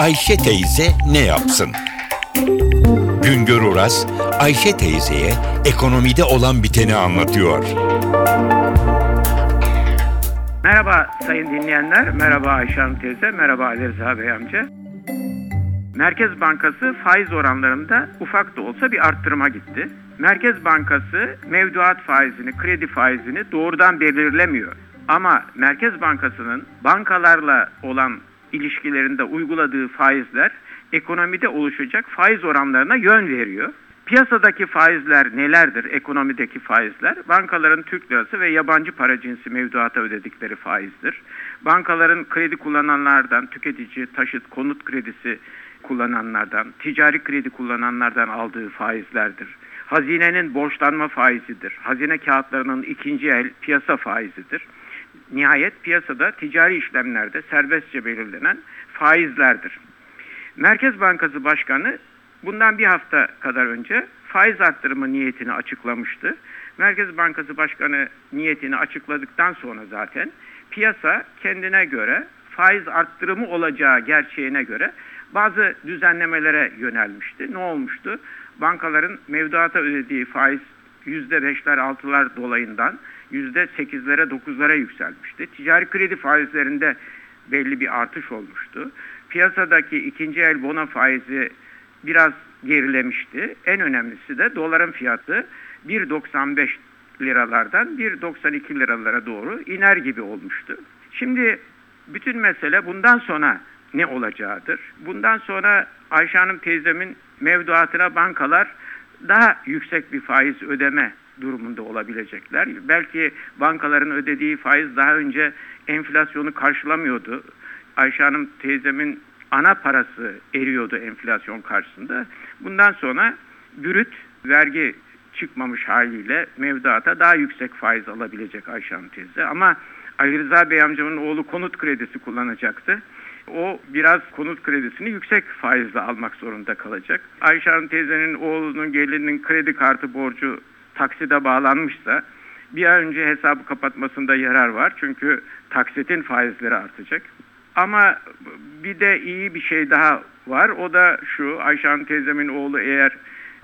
Ayşe teyze ne yapsın? Güngör Oras, Ayşe teyzeye ekonomide olan biteni anlatıyor. Merhaba sayın dinleyenler, merhaba Ayşe Hanım teyze, merhaba Ali Rıza Bey amca. Merkez Bankası faiz oranlarında ufak da olsa bir arttırıma gitti. Merkez Bankası mevduat faizini, kredi faizini doğrudan belirlemiyor. Ama Merkez Bankası'nın bankalarla olan ilişkilerinde uyguladığı faizler ekonomide oluşacak faiz oranlarına yön veriyor. Piyasadaki faizler nelerdir? Ekonomideki faizler bankaların Türk lirası ve yabancı para cinsi mevduata ödedikleri faizdir. Bankaların kredi kullananlardan, tüketici, taşıt, konut kredisi kullananlardan, ticari kredi kullananlardan aldığı faizlerdir. Hazinenin borçlanma faizidir. Hazine kağıtlarının ikinci el piyasa faizidir. Nihayet piyasada ticari işlemlerde serbestçe belirlenen faizlerdir. Merkez Bankası Başkanı bundan bir hafta kadar önce faiz arttırımı niyetini açıklamıştı. Merkez Bankası Başkanı niyetini açıkladıktan sonra zaten piyasa kendine göre faiz arttırımı olacağı gerçeğine göre bazı düzenlemelere yönelmişti. Ne olmuştu? Bankaların mevduata ödediği faiz %5'ler 6'lar dolayından %8'lere 9'lara yükselmişti. Ticari kredi faizlerinde belli bir artış olmuştu. Piyasadaki ikinci el bono faizi biraz gerilemişti. En önemlisi de doların fiyatı 1.95 liralardan 1.92 liralara doğru iner gibi olmuştu. Şimdi bütün mesele bundan sonra ne olacağıdır. Bundan sonra Ayşe Hanım teyzemin mevduatına bankalar daha yüksek bir faiz ödeme durumunda olabilecekler. Belki bankaların ödediği faiz daha önce enflasyonu karşılamıyordu. Ayşe Hanım teyzemin ana parası eriyordu enflasyon karşısında. Bundan sonra bürüt vergi çıkmamış haliyle mevduata daha yüksek faiz alabilecek Ayşe Hanım teyze. Ama Ali Rıza Bey amcamın oğlu konut kredisi kullanacaktı. O biraz konut kredisini yüksek faizle almak zorunda kalacak. Ayşe Hanım teyzenin oğlunun gelinin kredi kartı borcu takside bağlanmışsa bir an önce hesabı kapatmasında yarar var. Çünkü taksitin faizleri artacak. Ama bir de iyi bir şey daha var. O da şu Ayşe Hanım teyzemin oğlu eğer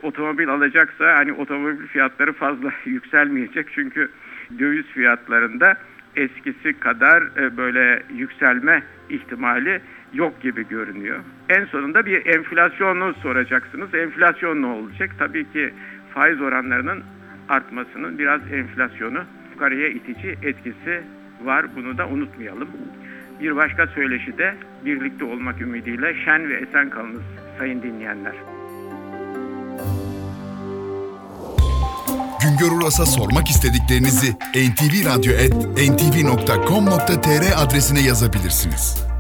otomobil alacaksa hani otomobil fiyatları fazla yükselmeyecek. Çünkü döviz fiyatlarında eskisi kadar e, böyle yükselme ihtimali yok gibi görünüyor. En sonunda bir enflasyonu soracaksınız. Enflasyon ne olacak? Tabii ki faiz oranlarının artmasının biraz enflasyonu yukarıya itici etkisi var. Bunu da unutmayalım. Bir başka söyleşi de birlikte olmak ümidiyle şen ve esen kalınız sayın dinleyenler. Güngör Uras'a sormak istediklerinizi ntvradio.com.tr adresine yazabilirsiniz.